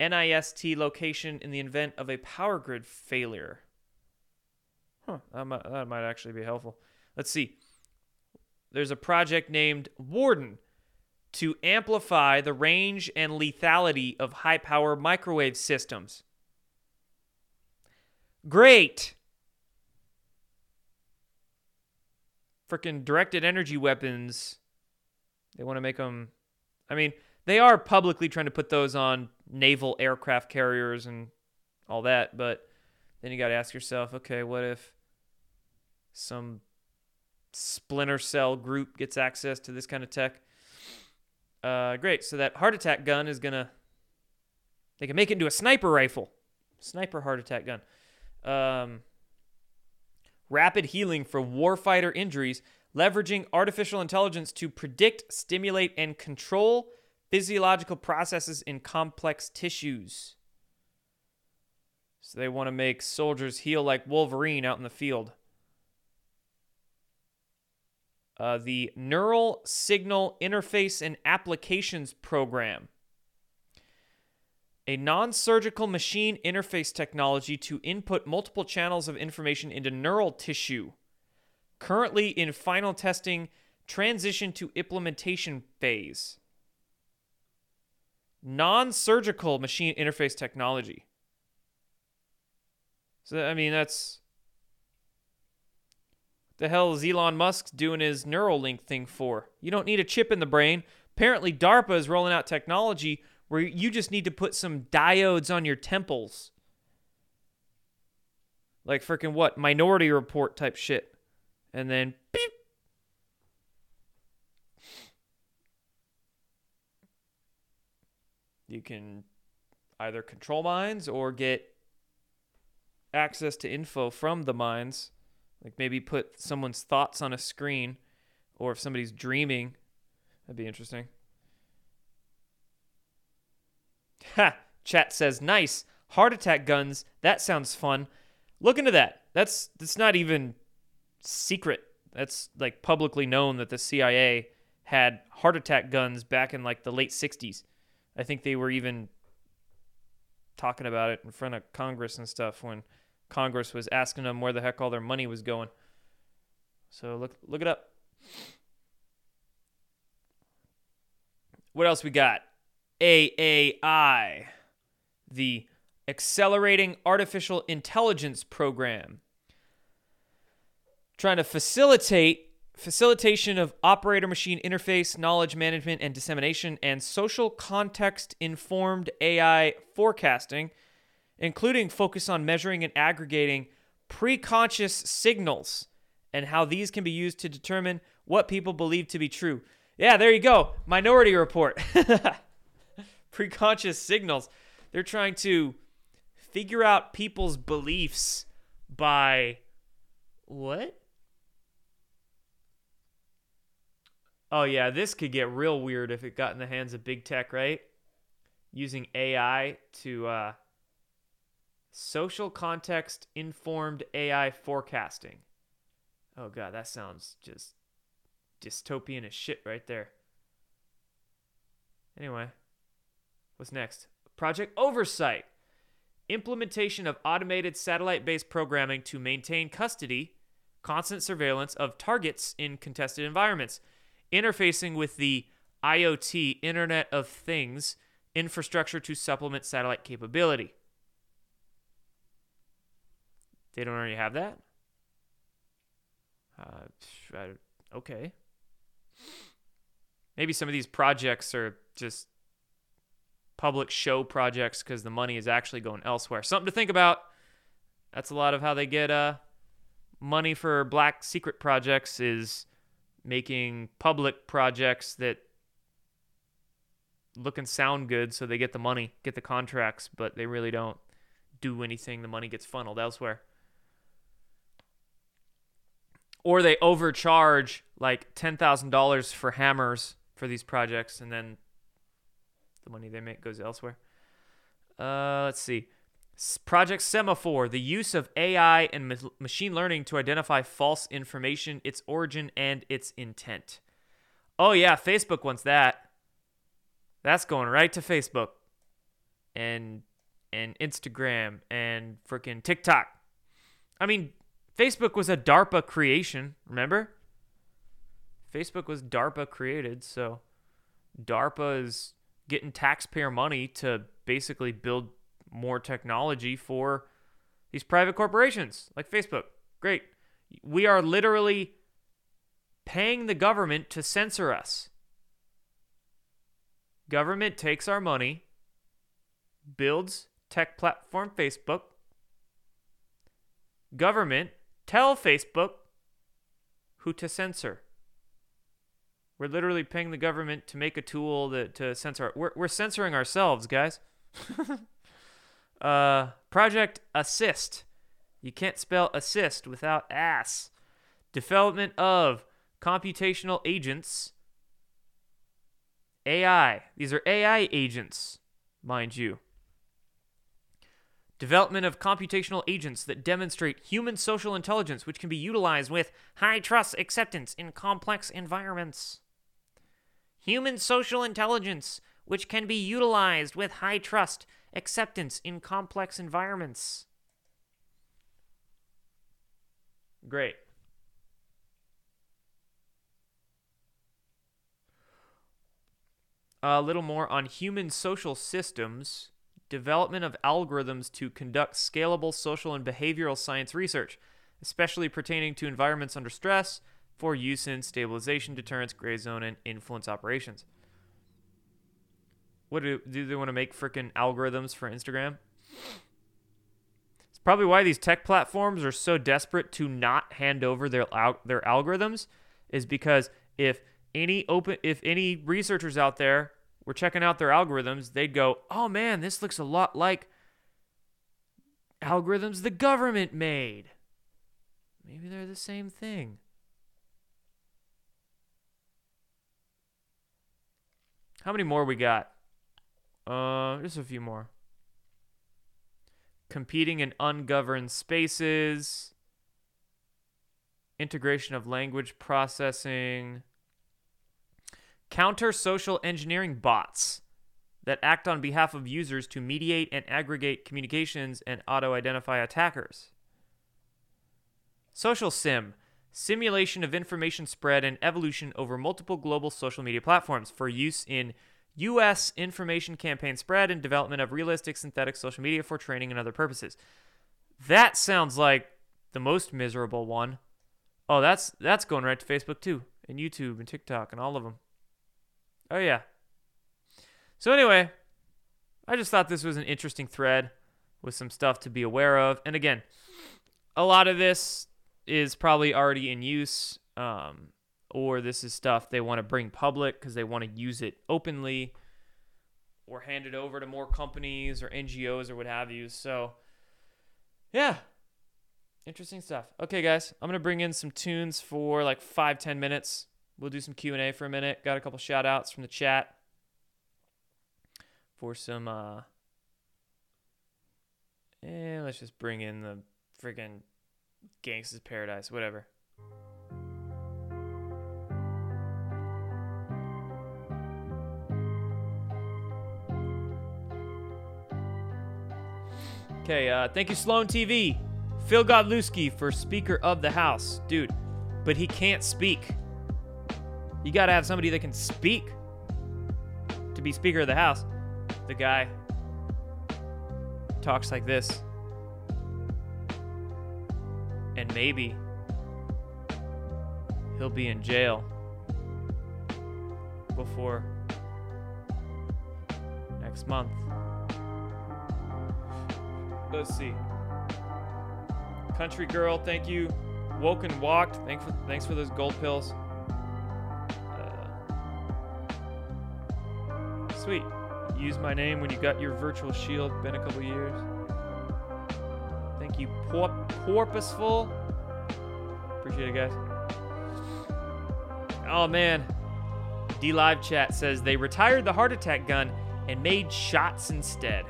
NIST location in the event of a power grid failure. Huh, that might, that might actually be helpful. Let's see. There's a project named Warden to amplify the range and lethality of high power microwave systems. Great. Freaking directed energy weapons. They want to make them. I mean, they are publicly trying to put those on naval aircraft carriers and all that, but then you got to ask yourself, okay, what if some splinter cell group gets access to this kind of tech? Uh, great. So that heart attack gun is gonna. They can make it into a sniper rifle, sniper heart attack gun. Um, rapid healing for warfighter injuries, leveraging artificial intelligence to predict, stimulate, and control physiological processes in complex tissues. So they want to make soldiers heal like Wolverine out in the field. Uh, the Neural Signal Interface and Applications Program. A non surgical machine interface technology to input multiple channels of information into neural tissue. Currently in final testing, transition to implementation phase. Non surgical machine interface technology. So, I mean, that's the hell is Elon Musk doing his Neuralink thing for? You don't need a chip in the brain. Apparently, DARPA is rolling out technology where you just need to put some diodes on your temples. Like freaking what? Minority report type shit. And then beep. You can either control minds or get access to info from the minds like maybe put someone's thoughts on a screen, or if somebody's dreaming, that'd be interesting. Ha! Chat says nice heart attack guns. That sounds fun. Look into that. That's that's not even secret. That's like publicly known that the CIA had heart attack guns back in like the late 60s. I think they were even talking about it in front of Congress and stuff when Congress was asking them where the heck all their money was going. So look look it up. What else we got? AAI, the Accelerating Artificial Intelligence Program. Trying to facilitate facilitation of operator machine interface, knowledge management and dissemination, and social context informed AI forecasting including focus on measuring and aggregating preconscious signals and how these can be used to determine what people believe to be true. Yeah, there you go. Minority Report. [laughs] preconscious signals. They're trying to figure out people's beliefs by what? Oh yeah, this could get real weird if it got in the hands of big tech, right? Using AI to uh, Social context informed AI forecasting. Oh god, that sounds just dystopian as shit right there. Anyway, what's next? Project Oversight. Implementation of automated satellite based programming to maintain custody, constant surveillance of targets in contested environments, interfacing with the IoT, Internet of Things, infrastructure to supplement satellite capability. They don't already have that? Uh, okay. Maybe some of these projects are just public show projects because the money is actually going elsewhere. Something to think about. That's a lot of how they get uh, money for black secret projects is making public projects that look and sound good so they get the money, get the contracts, but they really don't do anything. The money gets funneled elsewhere or they overcharge like $10,000 for hammers for these projects and then the money they make goes elsewhere. Uh, let's see. Project Semaphore, the use of AI and ma- machine learning to identify false information, its origin, and its intent. Oh, yeah, Facebook wants that. That's going right to Facebook and and Instagram and freaking TikTok. I mean, Facebook was a DARPA creation, remember? Facebook was DARPA created, so DARPA is getting taxpayer money to basically build more technology for these private corporations like Facebook. Great. We are literally paying the government to censor us. Government takes our money, builds tech platform Facebook, government, tell Facebook who to censor. We're literally paying the government to make a tool that to censor. We're, we're censoring ourselves, guys. [laughs] uh, Project Assist. You can't spell assist without ass. Development of computational agents. AI. These are AI agents, mind you. Development of computational agents that demonstrate human social intelligence, which can be utilized with high trust acceptance in complex environments. Human social intelligence, which can be utilized with high trust acceptance in complex environments. Great. A little more on human social systems, development of algorithms to conduct scalable social and behavioral science research, especially pertaining to environments under stress for use in stabilization, deterrence, gray zone, and influence operations. What do, do they want to make freaking algorithms for Instagram? It's probably why these tech platforms are so desperate to not hand over their their algorithms is because if any open if any researchers out there were checking out their algorithms, they'd go, "Oh man, this looks a lot like algorithms the government made." Maybe they're the same thing. How many more we got? Uh, just a few more. Competing in ungoverned spaces. Integration of language processing. Counter social engineering bots that act on behalf of users to mediate and aggregate communications and auto identify attackers. Social SIM simulation of information spread and evolution over multiple global social media platforms for use in U.S. information campaign spread and development of realistic synthetic social media for training and other purposes. That sounds like the most miserable one. Oh, that's that's going right to Facebook too, and YouTube and TikTok and all of them. Oh yeah. So anyway, I just thought this was an interesting thread with some stuff to be aware of. And again, a lot of this is probably already in use, um, or this is stuff they want to bring public because they want to use it openly, or hand it over to more companies or NGOs or what have you. So, yeah, interesting stuff. Okay, guys, I'm gonna bring in some tunes for like five ten minutes. We'll do some Q and A for a minute. Got a couple shout outs from the chat for some. uh and let's just bring in the friggin' Gangsta's Paradise, whatever. Okay, uh, thank you, Sloan TV. Phil Godlewski for Speaker of the House. Dude, but he can't speak. You gotta have somebody that can speak to be Speaker of the House. The guy talks like this. And maybe he'll be in jail before next month. Let's see. Country Girl, thank you. Woke and Walked, thanks for, thanks for those gold pills. Uh, sweet. Use my name when you got your virtual shield. Been a couple years. Thank you, Por- Porpoiseful. Appreciate it, guys. Oh man. DLive Chat says they retired the heart attack gun and made shots instead.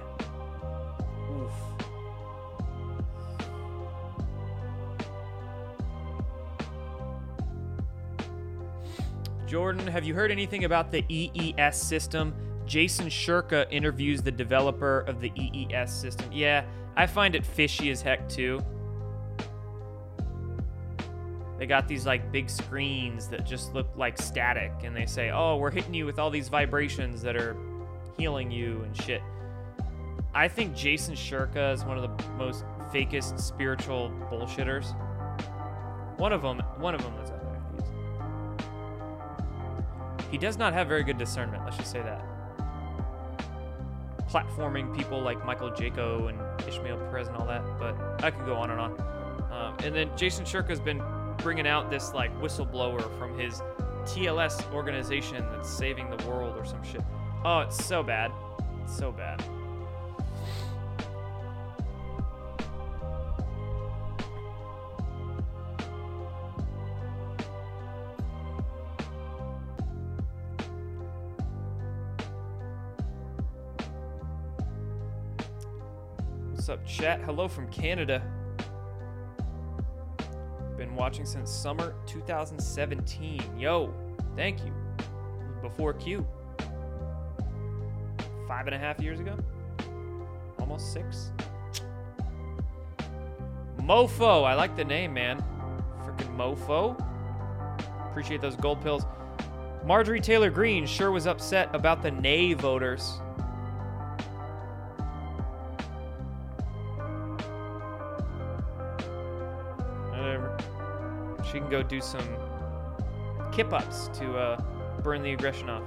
Jordan, have you heard anything about the EES system? Jason Shurka interviews the developer of the EES system. Yeah, I find it fishy as heck too. They got these like big screens that just look like static, and they say, "Oh, we're hitting you with all these vibrations that are healing you and shit." I think Jason Shurka is one of the most fakest spiritual bullshitters. One of them, one of them. He's, he does not have very good discernment. Let's just say that. Platforming people like Michael Jaco and Ishmael Perez and all that, but I could go on and on. Um, and then Jason Shurka's been bringing out this like whistleblower from his TLS organization that's saving the world or some shit. Oh, it's so bad. It's so bad. Up, chat? Hello from Canada. Been watching since summer 2017. Yo, thank you. Before Q. Five and a half years ago? Almost six? Mofo. I like the name, man. Freaking Mofo. Appreciate those gold pills. Marjorie Taylor Greene sure was upset about the nay voters. She can go do some kip ups to uh, burn the aggression off.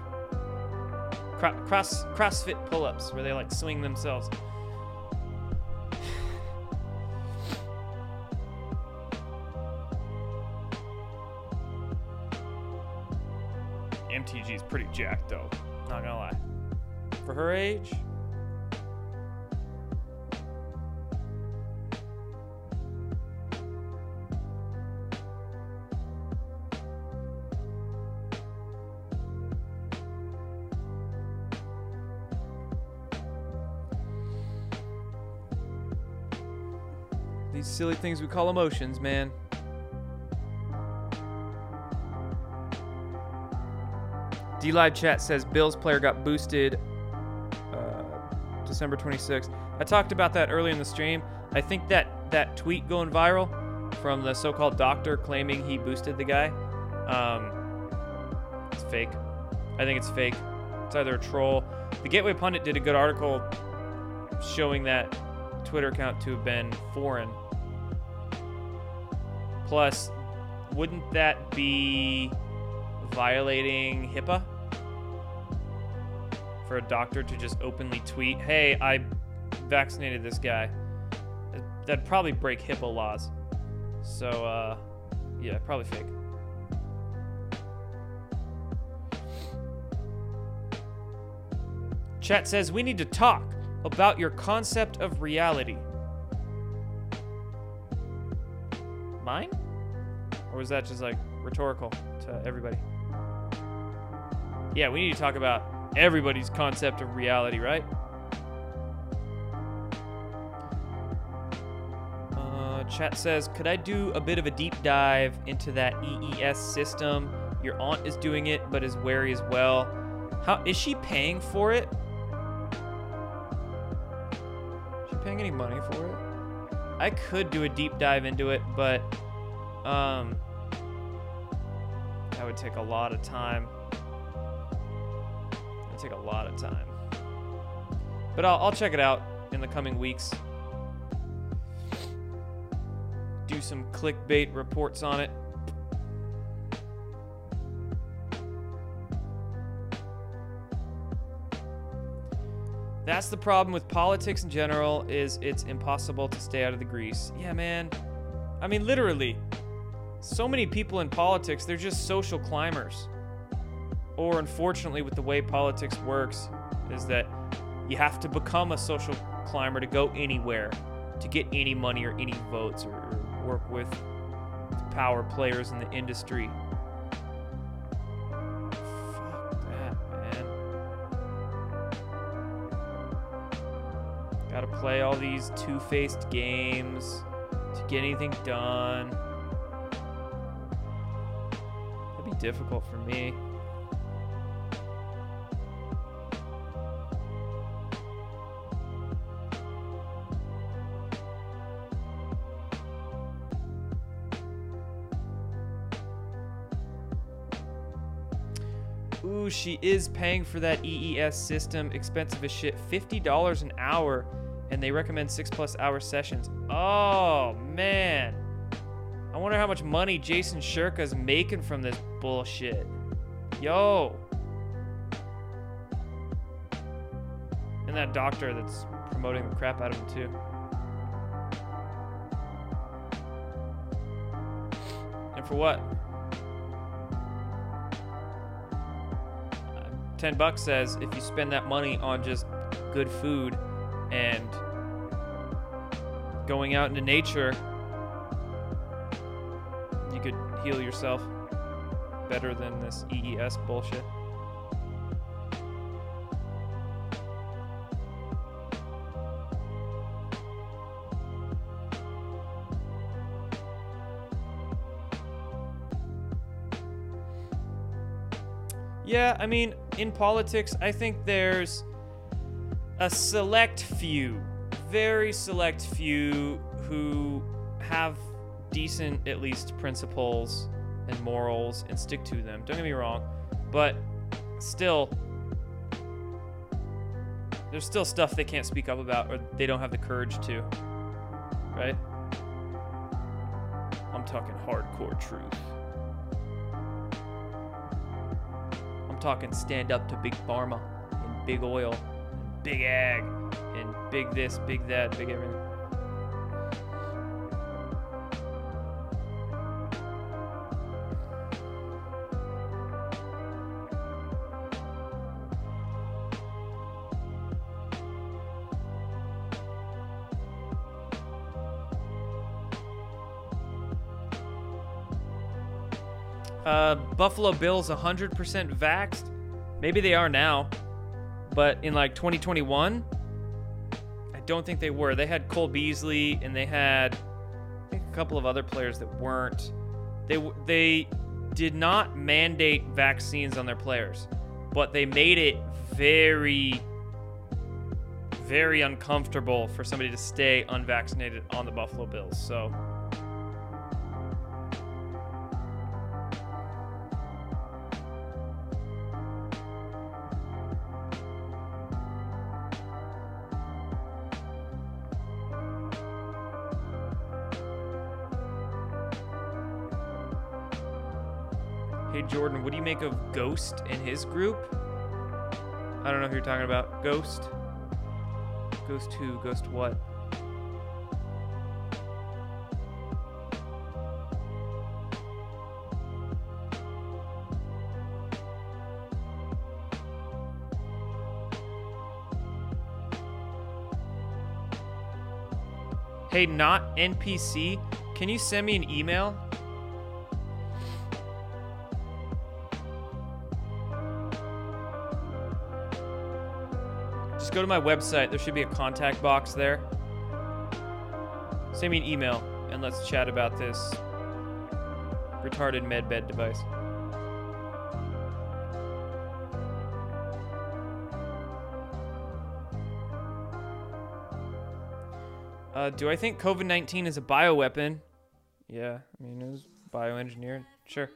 Cro- cross CrossFit pull ups where they like swing themselves. [sighs] MTG is pretty jacked though. Not gonna lie. For her age, these silly things we call emotions, man. DLive Chat says Bills player got boosted uh, December 26th. I talked about that earlier in the stream. I think that that tweet going viral from the so-called doctor claiming he boosted the guy, um, it's fake. I think it's fake. It's either a troll. The Gateway Pundit did a good article showing that Twitter account to have been foreign. Plus, wouldn't that be violating HIPAA? For a doctor to just openly tweet, hey, I vaccinated this guy. That'd probably break HIPAA laws. So, uh, yeah, probably fake. Chat says we need to talk about your concept of reality. Mine? Or was that just like rhetorical to everybody? Yeah, we need to talk about everybody's concept of reality, right? Uh, chat says, could I do a bit of a deep dive into that EES system? Your aunt is doing it, but is wary as well. How is she paying for it? Is she paying any money for it? I could do a deep dive into it, but um, that would take a lot of time. It'd take a lot of time. But I'll, I'll check it out in the coming weeks. Do some clickbait reports on it. That's the problem with politics in general is it's impossible to stay out of the grease. Yeah, man. I mean literally. So many people in politics, they're just social climbers. Or unfortunately with the way politics works is that you have to become a social climber to go anywhere, to get any money or any votes or, or work with power players in the industry. Fuck that, man. Gotta play all these two faced games to get anything done. Difficult for me. Ooh, she is paying for that EES system. Expensive as shit. $50 an hour, and they recommend six plus hour sessions. Oh, man. I wonder how much money Jason Shurka's making from this bullshit. Yo. And that doctor that's promoting the crap out of him, too. And for what? 10 bucks says if you spend that money on just good food and going out into nature, heal yourself better than this EES bullshit. Yeah, I mean, in politics, I think there's a select few, very select few who have decent, at least, principles and morals and stick to them. Don't get me wrong, but still, there's still stuff they can't speak up about or they don't have the courage to, right? I'm talking hardcore truth. I'm talking stand up to big pharma and big oil and big ag and big this, big that, big everything. Uh, Buffalo Bills 100% vaxxed. Maybe they are now, but in like 2021, I don't think they were. They had Cole Beasley and they had a couple of other players that weren't. They they did not mandate vaccines on their players, but they made it very very uncomfortable for somebody to stay unvaccinated on the Buffalo Bills. So Jordan, what do you make of Ghost and his group? I don't know who you're talking about. Ghost? Ghost who? Ghost what? Hey, not NPC. Can you send me an email? Just go to my website. There should be a contact box there. Send me an email and let's chat about this retarded medbed device. Uh, do I think COVID 19 is a bioweapon? Yeah, I mean, it was bioengineered. Sure.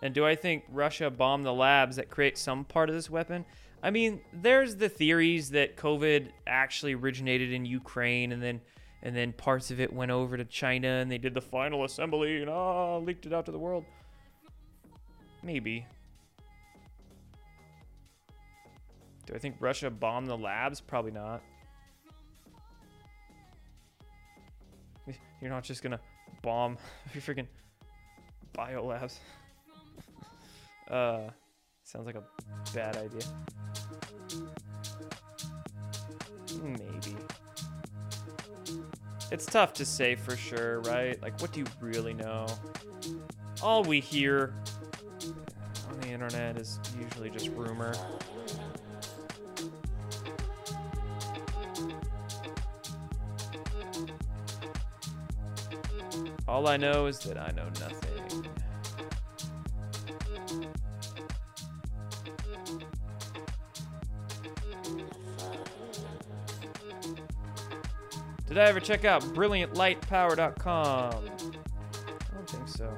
And do I think Russia bombed the labs that create some part of this weapon? I mean, there's the theories that COVID actually originated in Ukraine and then and then parts of it went over to China and they did the final assembly and ah leaked it out to the world. Maybe. Do I think Russia bombed the labs? Probably not. You're not just gonna bomb [laughs] your freaking biolabs. [laughs] uh, sounds like a bad idea. Maybe. It's tough to say for sure, right? Like, what do you really know? All we hear on the internet is usually just rumor. All I know is that I know nothing. Did I ever check out brilliantlightpower.com? I don't think so.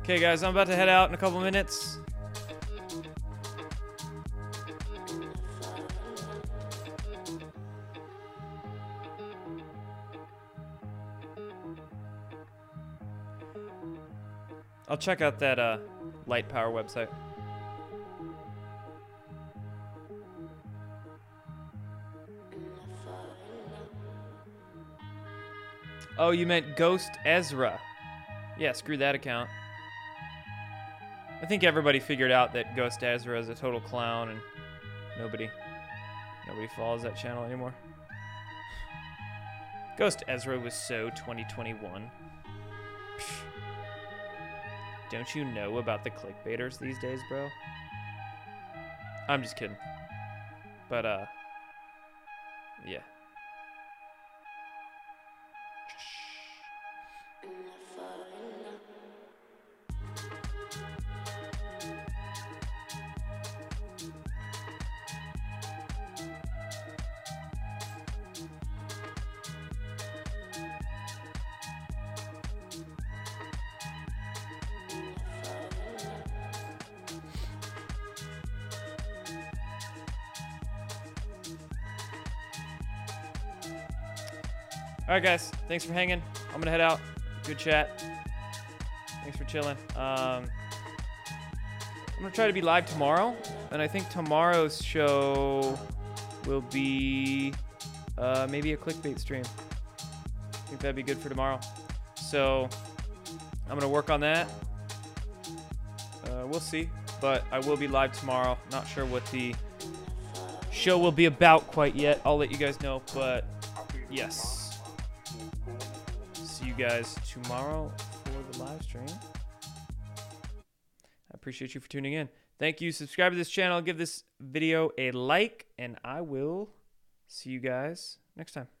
Okay, guys, I'm about to head out in a couple minutes. I'll check out that uh, Light Power website. Oh, you meant Ghost Ezra. Yeah, screw that account. I think everybody figured out that Ghost Ezra is a total clown and nobody nobody follows that channel anymore. Ghost Ezra was so 2021. Psh. Don't you know about the clickbaiters these days, bro? I'm just kidding. But uh yeah. Right, guys. Thanks for hanging. I'm gonna head out. Good chat. Thanks for chilling. Um, I'm gonna try to be live tomorrow, and I think tomorrow's show will be uh, maybe a clickbait stream. I think that'd be good for tomorrow. So I'm gonna work on that. Uh, we'll see, but I will be live tomorrow. Not sure what the show will be about quite yet. I'll let you guys know, but yes guys tomorrow for the live stream. I appreciate you for tuning in. Thank you. Subscribe to this channel. Give this video a like, and I will see you guys next time.